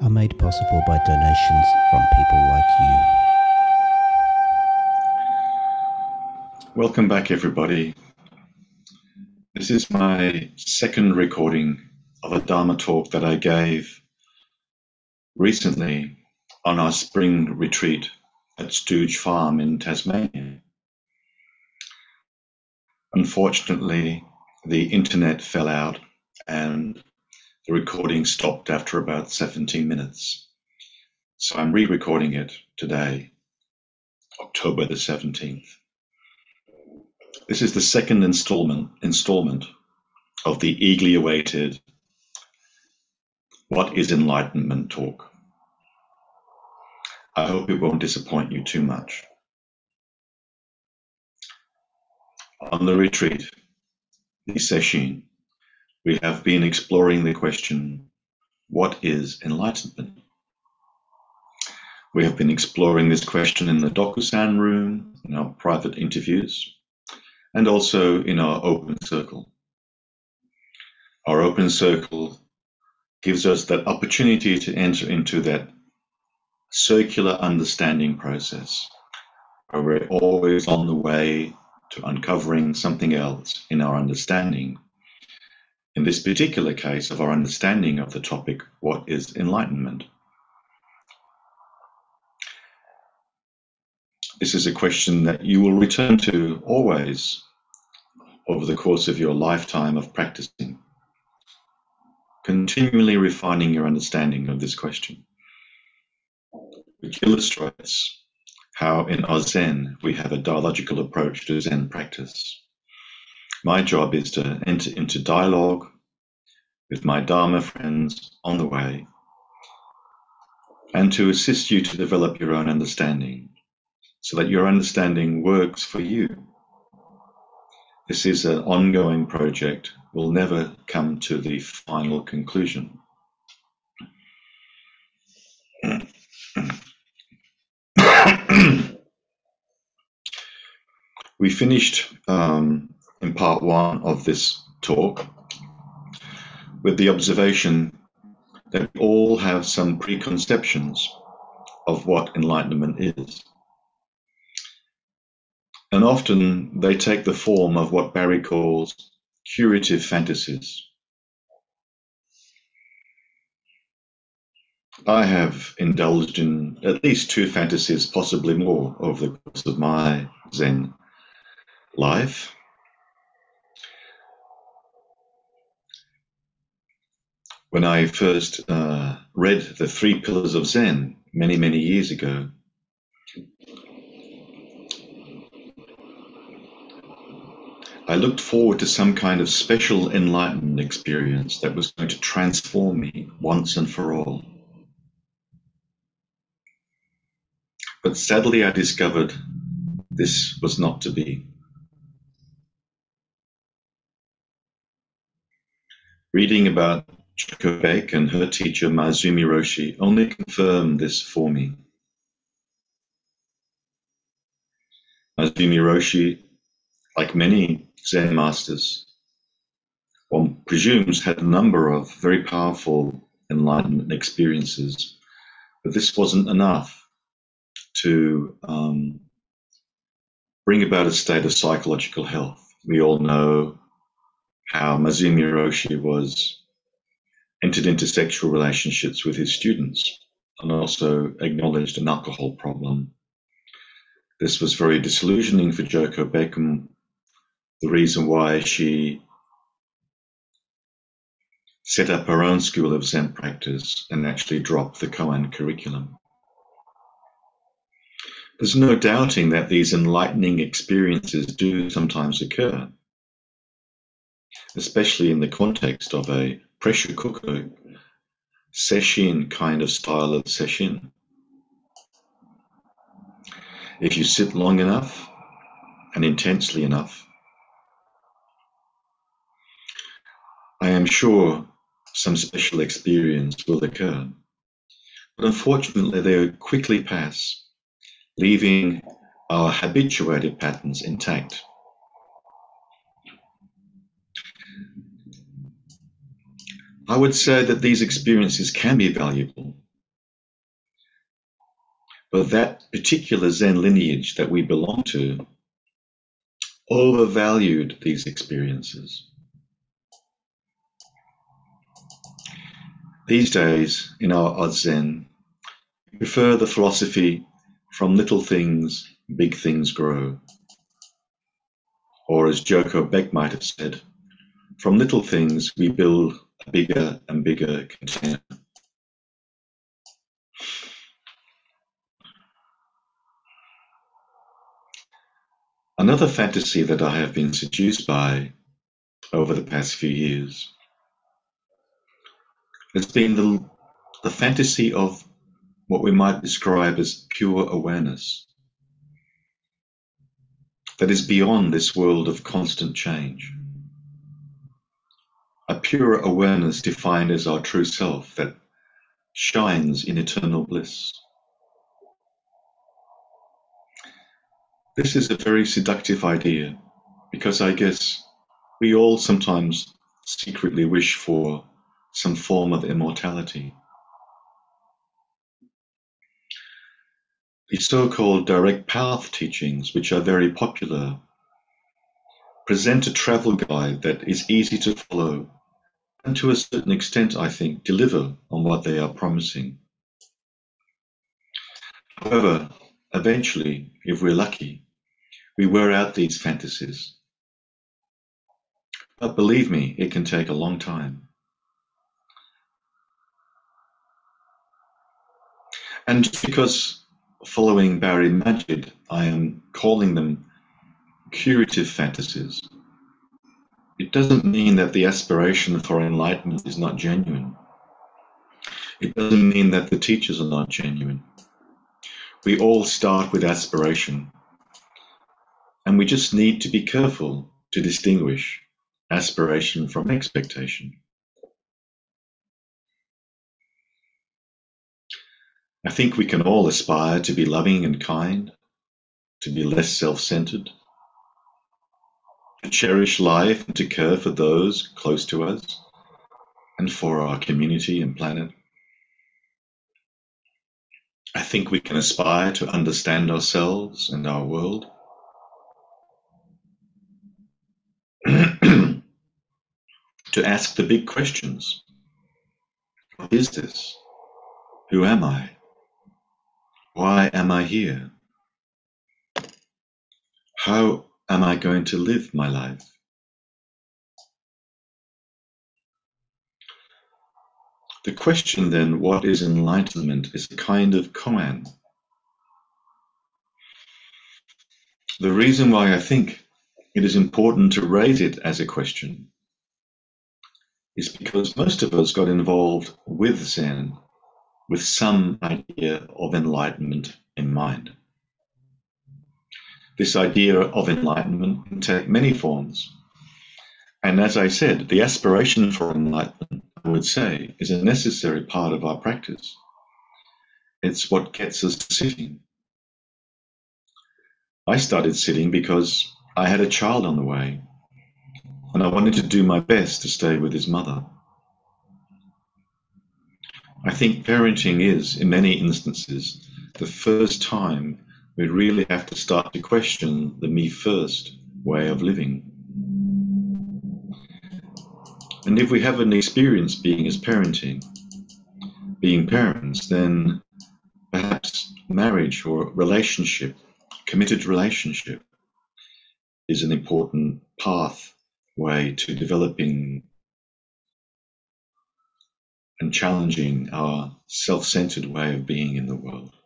are made possible by donations from people like you. Welcome back, everybody. This is my second recording of a Dharma talk that I gave recently on our spring retreat at Stooge Farm in Tasmania. Unfortunately, the internet fell out and the recording stopped after about 17 minutes. So I'm re recording it today, October the 17th. This is the second installment installment of the eagerly awaited What is Enlightenment talk. I hope it won't disappoint you too much. On the retreat, the session, we have been exploring the question What is enlightenment? We have been exploring this question in the Dokusan room, in our private interviews, and also in our open circle. Our open circle gives us that opportunity to enter into that circular understanding process where we're always on the way to uncovering something else in our understanding. In this particular case of our understanding of the topic, what is enlightenment? This is a question that you will return to always over the course of your lifetime of practicing, continually refining your understanding of this question, which illustrates how in our Zen we have a dialogical approach to Zen practice. My job is to enter into dialogue with my Dharma friends on the way and to assist you to develop your own understanding so that your understanding works for you. This is an ongoing project, will never come to the final conclusion. we finished um, in part one of this talk with the observation that we all have some preconceptions of what enlightenment is. And often they take the form of what Barry calls curative fantasies. I have indulged in at least two fantasies, possibly more, over the course of my Zen life. When I first uh, read The Three Pillars of Zen many, many years ago, I looked forward to some kind of special enlightenment experience that was going to transform me once and for all. But sadly, I discovered this was not to be. Reading about Joko Beck and her teacher Maezumi Roshi only confirmed this for me. Maezumi Roshi, like many Zen masters, one presumes had a number of very powerful enlightenment experiences, but this wasn't enough to um, bring about a state of psychological health. We all know how Maezumi Roshi was entered into sexual relationships with his students and also acknowledged an alcohol problem. This was very disillusioning for Joko Beckham, the reason why she set up her own school of Zen practice and actually dropped the Koan curriculum. There's no doubting that these enlightening experiences do sometimes occur, especially in the context of a pressure cooker sesshin kind of style of sesshin. If you sit long enough and intensely enough, I am sure some special experience will occur. But unfortunately, they quickly pass, leaving our habituated patterns intact. I would say that these experiences can be valuable, but that particular Zen lineage that we belong to overvalued these experiences. These days, in our Odd Zen, we prefer the philosophy from little things, big things grow. Or as Joko Beck might have said, from little things we build bigger and bigger container. Another fantasy that I have been seduced by over the past few years has been the, the fantasy of what we might describe as pure awareness that is beyond this world of constant change a pure awareness defined as our true self that shines in eternal bliss. This is a very seductive idea because I guess we all sometimes secretly wish for some form of immortality. The so called direct path teachings, which are very popular, present a travel guide that is easy to follow to a certain extent, I think, deliver on what they are promising. However, eventually, if we're lucky, we wear out these fantasies. But believe me, it can take a long time. And just because following Barry Magid, I am calling them curative fantasies, it doesn't mean that the aspiration for enlightenment is not genuine. It doesn't mean that the teachers are not genuine. We all start with aspiration. And we just need to be careful to distinguish aspiration from expectation. I think we can all aspire to be loving and kind, to be less self centered, to cherish life and to care for those close to us and for our community and planet. I think we can aspire to understand ourselves and our world. to ask the big questions. What is this? Who am I? Why am I here? How am I going to live my life? The question then, what is enlightenment, is a kind of koan. The reason why I think it is important to raise it as a question is because most of us got involved with Zen with some idea of enlightenment in mind. This idea of enlightenment can take many forms. And as I said, the aspiration for enlightenment, I would say, is a necessary part of our practice. It's what gets us sitting. I started sitting because I had a child on the way, and I wanted to do my best to stay with his mother. I think parenting is, in many instances, the first time we really have to start to question the me first way of living. And if we have an experience being as parenting, being parents, then perhaps marriage or relationship, committed relationship, is an important pathway to developing and challenging our self centered way of being in the world.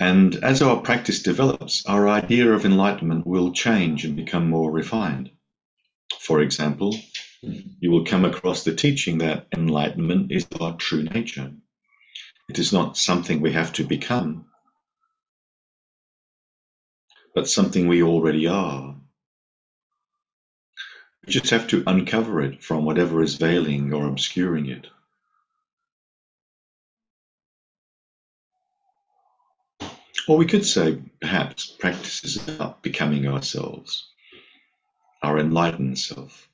And as our practice develops, our idea of enlightenment will change and become more refined. For example, you will come across the teaching that enlightenment is our true nature. It is not something we have to become, but something we already are. We just have to uncover it from whatever is veiling or obscuring it. Or we could say, perhaps, practice is about becoming ourselves, our enlightened self.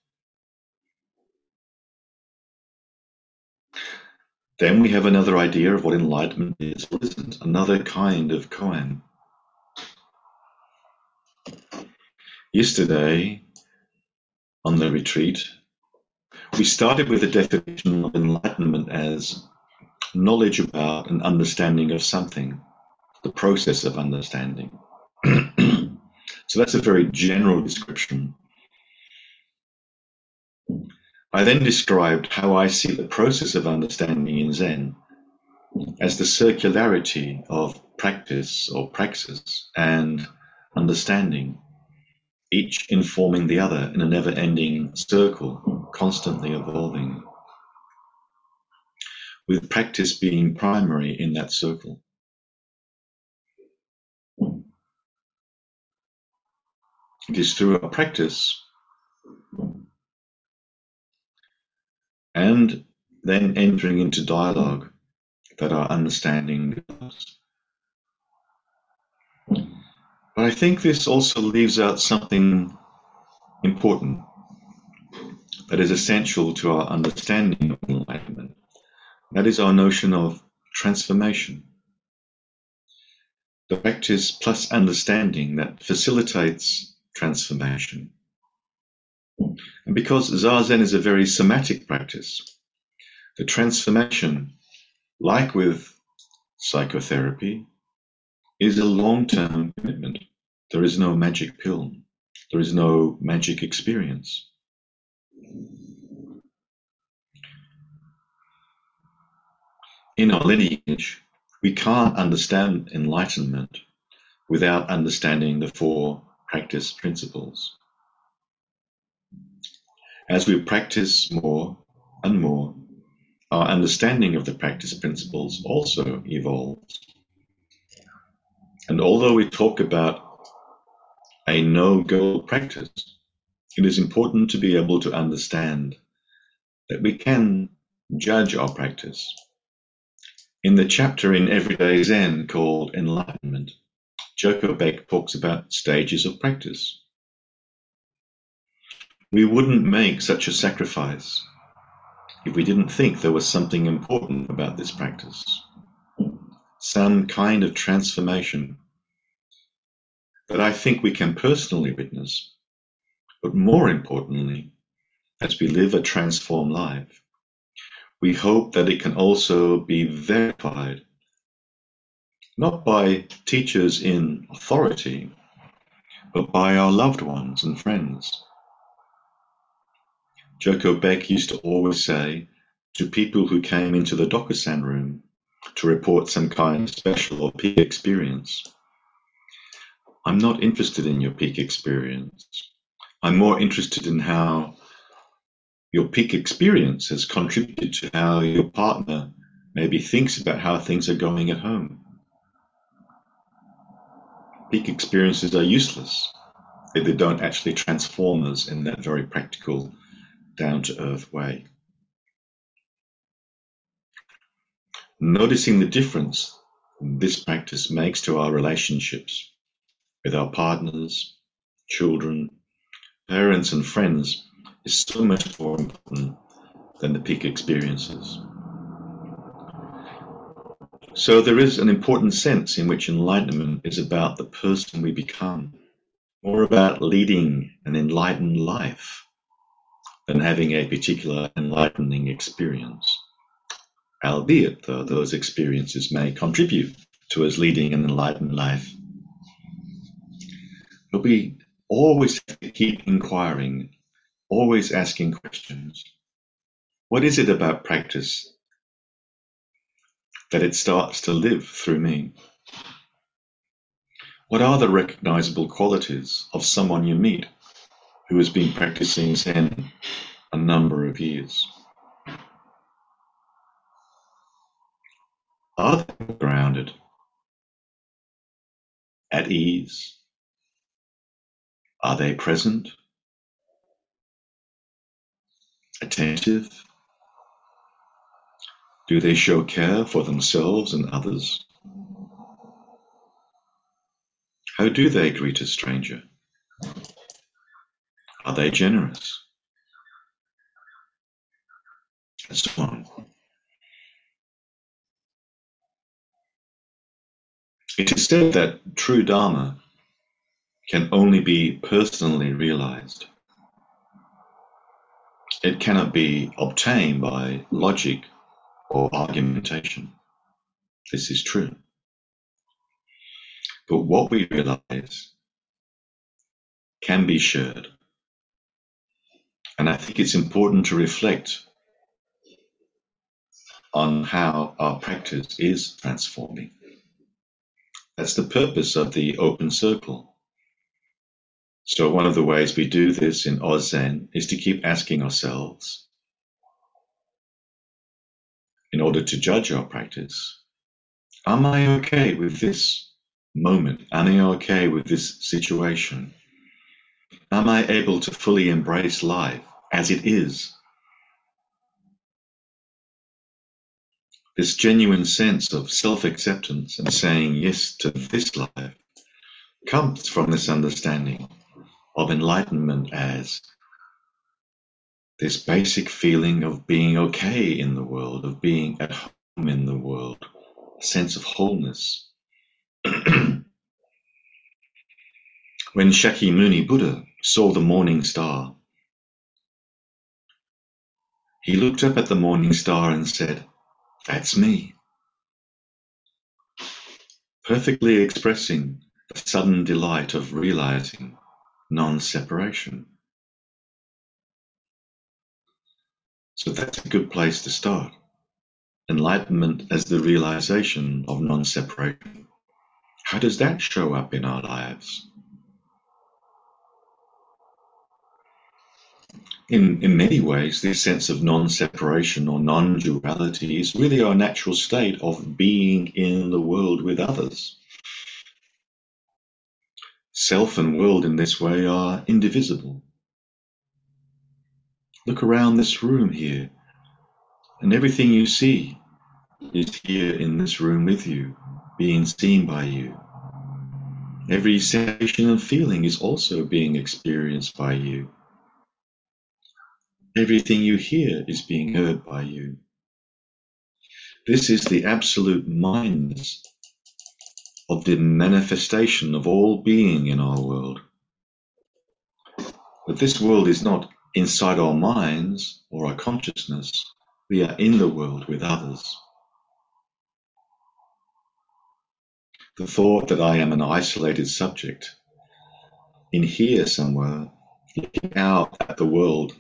Then we have another idea of what enlightenment is or isn't, another kind of koan. Yesterday, on the retreat, we started with a definition of enlightenment as knowledge about and understanding of something the process of understanding. so that's a very general description. I then described how I see the process of understanding in Zen as the circularity of practice or praxis and understanding, each informing the other in a never ending circle, constantly evolving, with practice being primary in that circle. It is through our practice and then entering into dialogue that our understanding develops. But I think this also leaves out something important that is essential to our understanding of enlightenment. That is our notion of transformation. The practice plus understanding that facilitates transformation. And because Zazen is a very somatic practice, the transformation, like with psychotherapy, is a long term commitment. There is no magic pill, there is no magic experience. In our lineage, we can't understand enlightenment without understanding the four practice principles. As we practice more and more, our understanding of the practice principles also evolves. And although we talk about a no goal practice, it is important to be able to understand that we can judge our practice. In the chapter in Everyday Zen called Enlightenment, Joko Beck talks about stages of practice. We wouldn't make such a sacrifice if we didn't think there was something important about this practice, some kind of transformation that I think we can personally witness, but more importantly, as we live a transformed life, we hope that it can also be verified not by teachers in authority, but by our loved ones and friends. Joko Beck used to always say to people who came into the Dokusan room to report some kind of special or peak experience, I'm not interested in your peak experience. I'm more interested in how your peak experience has contributed to how your partner maybe thinks about how things are going at home peak experiences are useless if they don't actually transform us in that very practical, down to earth way. Noticing the difference this practice makes to our relationships with our partners, children, parents, and friends is so much more important than the peak experiences. So there is an important sense in which enlightenment is about the person we become, more about leading an enlightened life than having a particular enlightening experience. Albeit, though, those experiences may contribute to us leading an enlightened life. But we always keep inquiring, always asking questions. What is it about practice that it starts to live through me? What are the recognizable qualities of someone you meet who has been practicing Zen a number of years. Are they grounded, at ease? Are they present, attentive? Do they show care for themselves and others? How do they greet a stranger? Are they generous? And so on. It is said that true Dharma can only be personally realized. It cannot be obtained by logic or argumentation. This is true. But what we realize can be shared. And I think it's important to reflect on how our practice is transforming. That's the purpose of the open circle. So, one of the ways we do this in Ozen is to keep asking ourselves, in order to judge our practice, am I okay with this moment? Am I okay with this situation? Am I able to fully embrace life as it is? This genuine sense of self acceptance and saying yes to this life comes from this understanding of enlightenment as this basic feeling of being okay in the world, of being at home in the world, a sense of wholeness. when Shakyamuni Buddha saw the morning star, he looked up at the morning star and said, That's me. Perfectly expressing the sudden delight of realizing non separation. So that's a good place to start. Enlightenment as the realization of non separation. How does that show up in our lives? In, in many ways, this sense of non separation or non duality is really our natural state of being in the world with others. Self and world in this way are indivisible. Look around this room here, and everything you see is here in this room with you, being seen by you. Every sensation and feeling is also being experienced by you. Everything you hear is being heard by you. This is the absolute mindness of the manifestation of all being in our world. But this world is not inside our minds or our consciousness. We are in the world with others. The thought that I am an isolated subject in here somewhere, looking out at the world,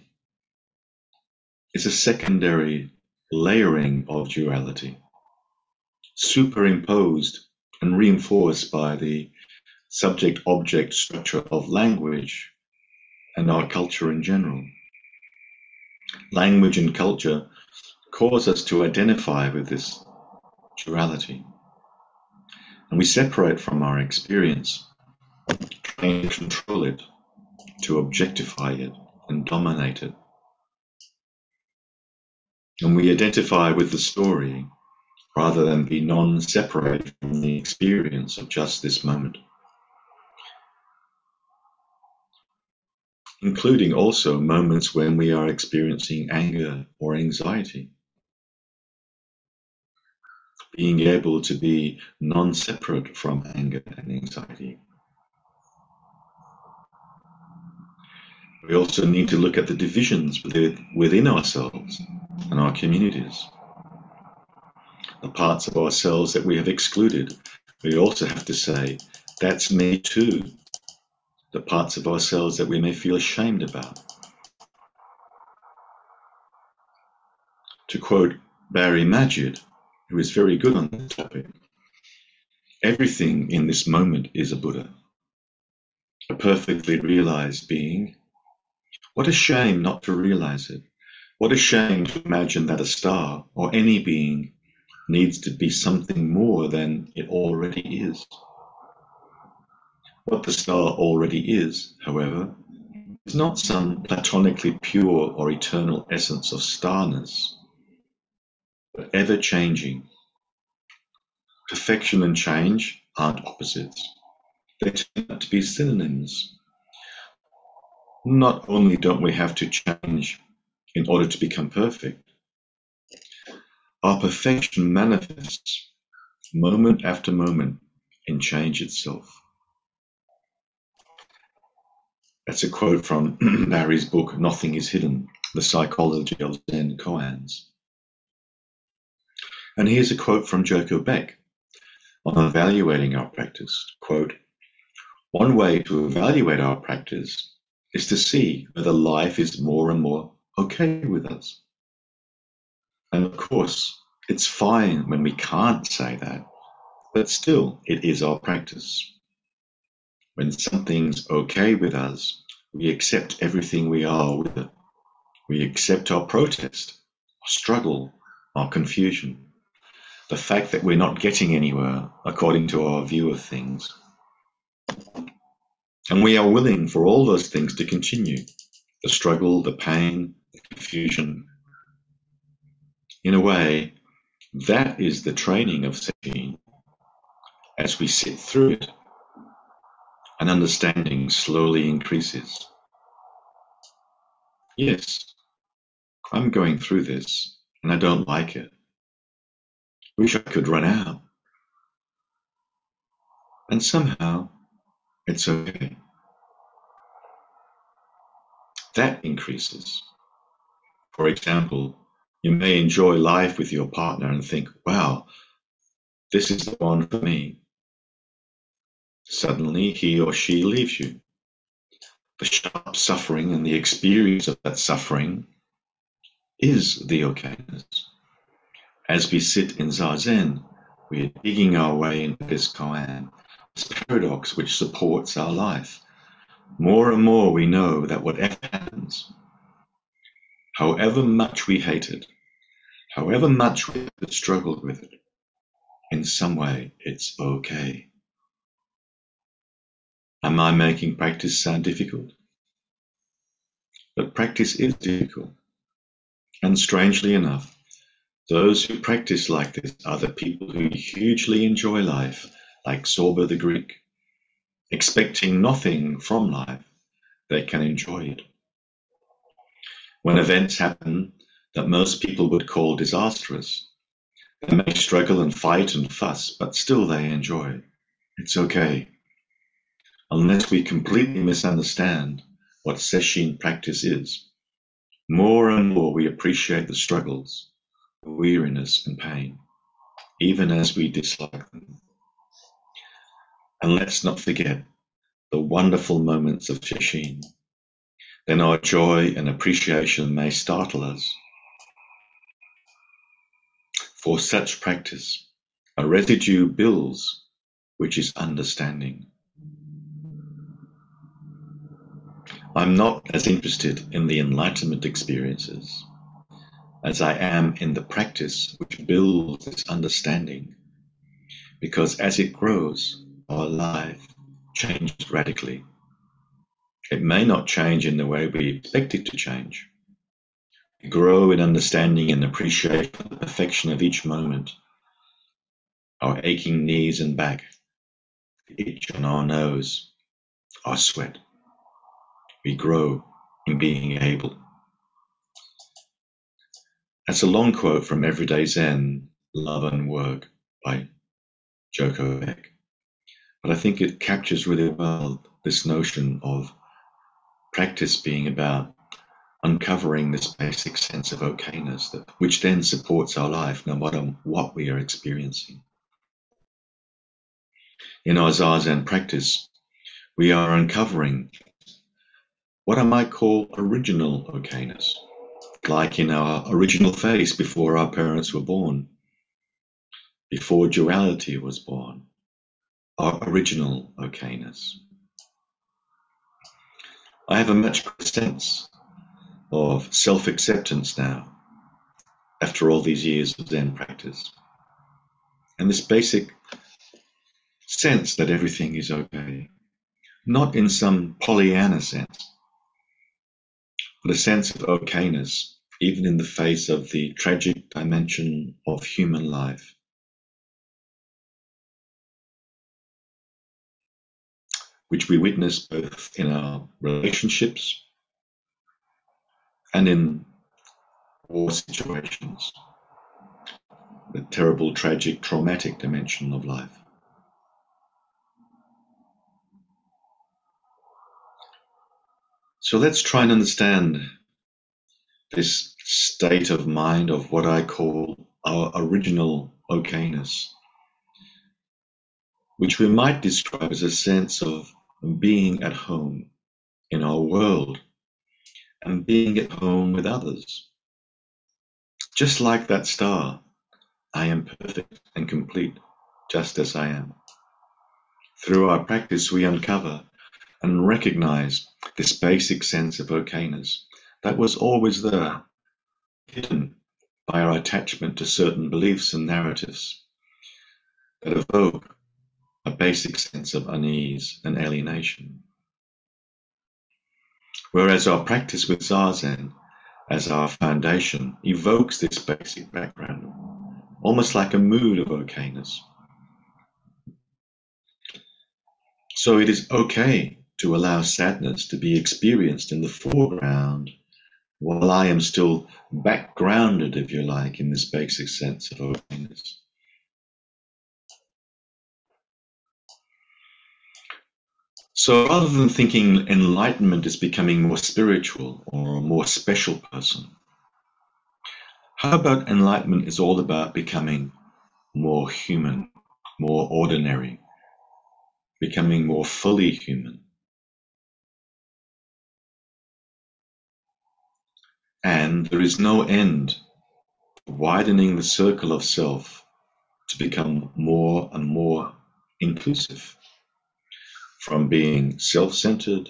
is a secondary layering of duality, superimposed and reinforced by the subject object structure of language and our culture in general. Language and culture cause us to identify with this duality. And we separate from our experience, trying to control it, to objectify it and dominate it. And we identify with the story rather than be non separated from the experience of just this moment. Including also moments when we are experiencing anger or anxiety. Being able to be non separate from anger and anxiety. We also need to look at the divisions within ourselves and our communities. The parts of ourselves that we have excluded, we also have to say, that's me too. The parts of ourselves that we may feel ashamed about. To quote Barry Magid, who is very good on this topic, everything in this moment is a Buddha, a perfectly realized being What a shame not to realize it. What a shame to imagine that a star or any being needs to be something more than it already is. What the star already is, however, is not some platonically pure or eternal essence of starness, but ever changing. Perfection and change aren't opposites, they turn out to be synonyms. Not only don't we have to change in order to become perfect, our perfection manifests moment after moment in change itself. That's a quote from Barry's book, Nothing is Hidden The Psychology of Zen Koans. And here's a quote from Joko Beck on evaluating our practice. Quote, one way to evaluate our practice is to see whether life is more and more okay with us. And of course, it's fine when we can't say that, but still, it is our practice. When something's okay with us, we accept everything we are with it. We accept our protest, our struggle, our confusion, the fact that we're not getting anywhere according to our view of things. And we are willing for all those things to continue the struggle, the pain, the confusion. In a way, that is the training of Sesshin as we sit through it and understanding slowly increases. Yes, I'm going through this and I don't like it. Wish I could run out. And somehow it's okay. That increases. For example, you may enjoy life with your partner and think, wow, this is the one for me. Suddenly, he or she leaves you. The sharp suffering and the experience of that suffering is the okayness. As we sit in Zazen, we are digging our way into this koan, this paradox which supports our life. More and more we know that whatever happens, however much we hate it, however much we have struggled with it, in some way it's okay. Am I making practice sound difficult? But practice is difficult. And strangely enough, those who practice like this are the people who hugely enjoy life, like Zorba the Greek. Expecting nothing from life, they can enjoy it. When events happen that most people would call disastrous, they may struggle and fight and fuss, but still they enjoy. it. It's okay unless we completely misunderstand what Sesshin practice is. More and more we appreciate the struggles, the weariness and pain, even as we dislike them. And let's not forget the wonderful moments of Sesshin. Then our joy and appreciation may startle us. For such practice, a residue builds, which is understanding. I'm not as interested in the enlightenment experiences as I am in the practice which builds this understanding, because as it grows, our life changes radically. It may not change in the way we expect it to change. We grow in understanding and appreciation of the perfection of each moment. Our aching knees and back, the itch on our nose, our sweat we grow in being able. That's a long quote from Everyday Zen, Love and Work by Joko Beck. But I think it captures really well this notion of practice being about uncovering this basic sense of okayness, that, which then supports our life no matter what we are experiencing. In our Zazen practice, we are uncovering what I might call original okayness, like in our original face before our parents were born, before duality was born, our original okayness. I have a much greater sense of self acceptance now, after all these years of Zen practice. And this basic sense that everything is okay, not in some Pollyanna sense, a sense of okayness, even in the face of the tragic dimension of human life. Which we witness both in our relationships and in war situations, the terrible, tragic, traumatic dimension of life. So let's try and understand this state of mind of what I call our original okayness, which we might describe as a sense of being at home in our world and being at home with others. Just like that star, I am perfect and complete just as I am. Through our practice, we uncover and recognize this basic sense of okayness that was always there, hidden by our attachment to certain beliefs and narratives that evoke a basic sense of unease and alienation. Whereas our practice with Zazen as our foundation evokes this basic background, almost like a mood of okayness. So it is okay to allow sadness to be experienced in the foreground while I am still backgrounded, if you like, in this basic sense of okayness. So rather than thinking enlightenment is becoming more spiritual or a more special person, how about enlightenment is all about becoming more human, more ordinary, becoming more fully human? And there is no end widening the circle of self to become more and more inclusive from being self centered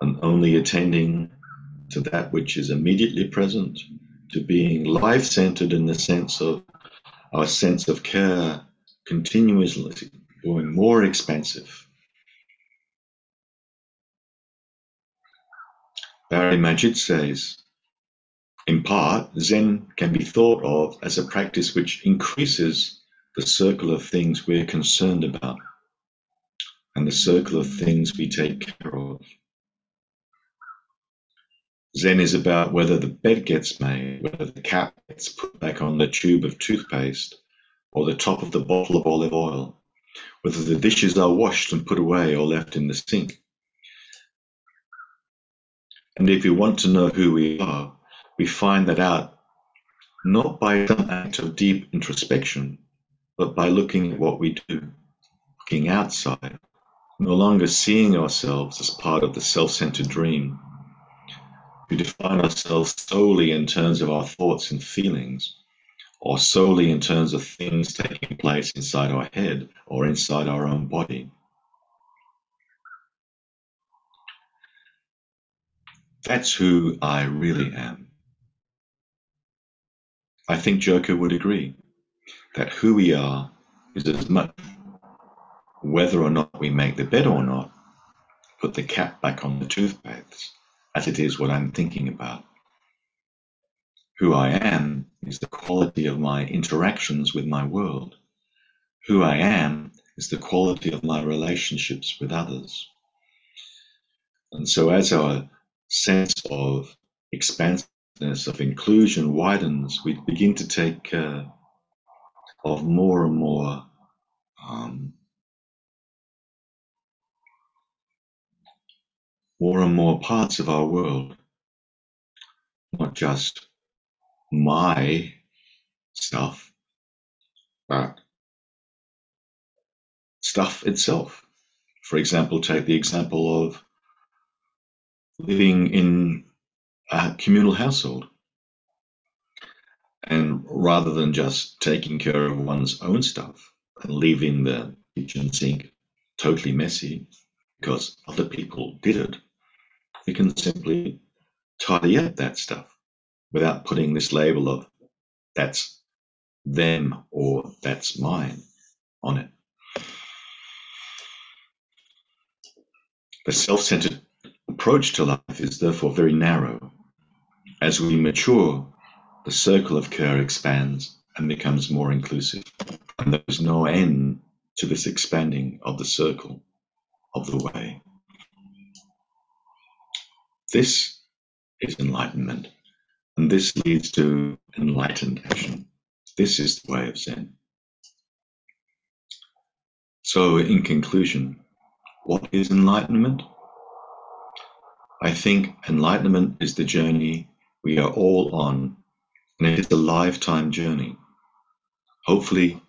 and only attending to that which is immediately present to being life centered in the sense of our sense of care continuously going more expansive. Barry Magid says in part, Zen can be thought of as a practice which increases the circle of things we're concerned about and the circle of things we take care of. Zen is about whether the bed gets made, whether the cap gets put back on the tube of toothpaste or the top of the bottle of olive oil, whether the dishes are washed and put away or left in the sink. And if you want to know who we are, we find that out not by some act of deep introspection, but by looking at what we do, looking outside, no longer seeing ourselves as part of the self centered dream. We define ourselves solely in terms of our thoughts and feelings, or solely in terms of things taking place inside our head or inside our own body. That's who I really am. I think Joko would agree that who we are is as much whether or not we make the bed or not, put the cap back on the toothpaste, as it is what I'm thinking about. Who I am is the quality of my interactions with my world. Who I am is the quality of my relationships with others. And so, as our sense of of inclusion widens, we begin to take care of more and more um, more and more parts of our world, not just my stuff, but stuff itself. For example, take the example of living in a communal household. And rather than just taking care of one's own stuff and leaving the kitchen sink totally messy because other people did it, we can simply tidy up that stuff without putting this label of that's them or that's mine on it. The self centered approach to life is therefore very narrow. As we mature, the circle of care expands and becomes more inclusive. And there is no end to this expanding of the circle of the way. This is enlightenment, and this leads to enlightened action. This is the way of Zen. So, in conclusion, what is enlightenment? I think enlightenment is the journey we are all on, and it is a lifetime journey. Hopefully,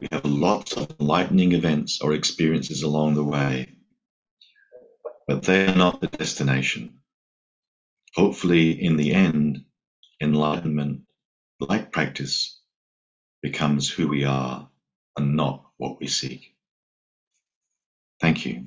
we have lots of enlightening events or experiences along the way, but they are not the destination. Hopefully, in the end, enlightenment, like practice, becomes who we are and not what we seek. Thank you.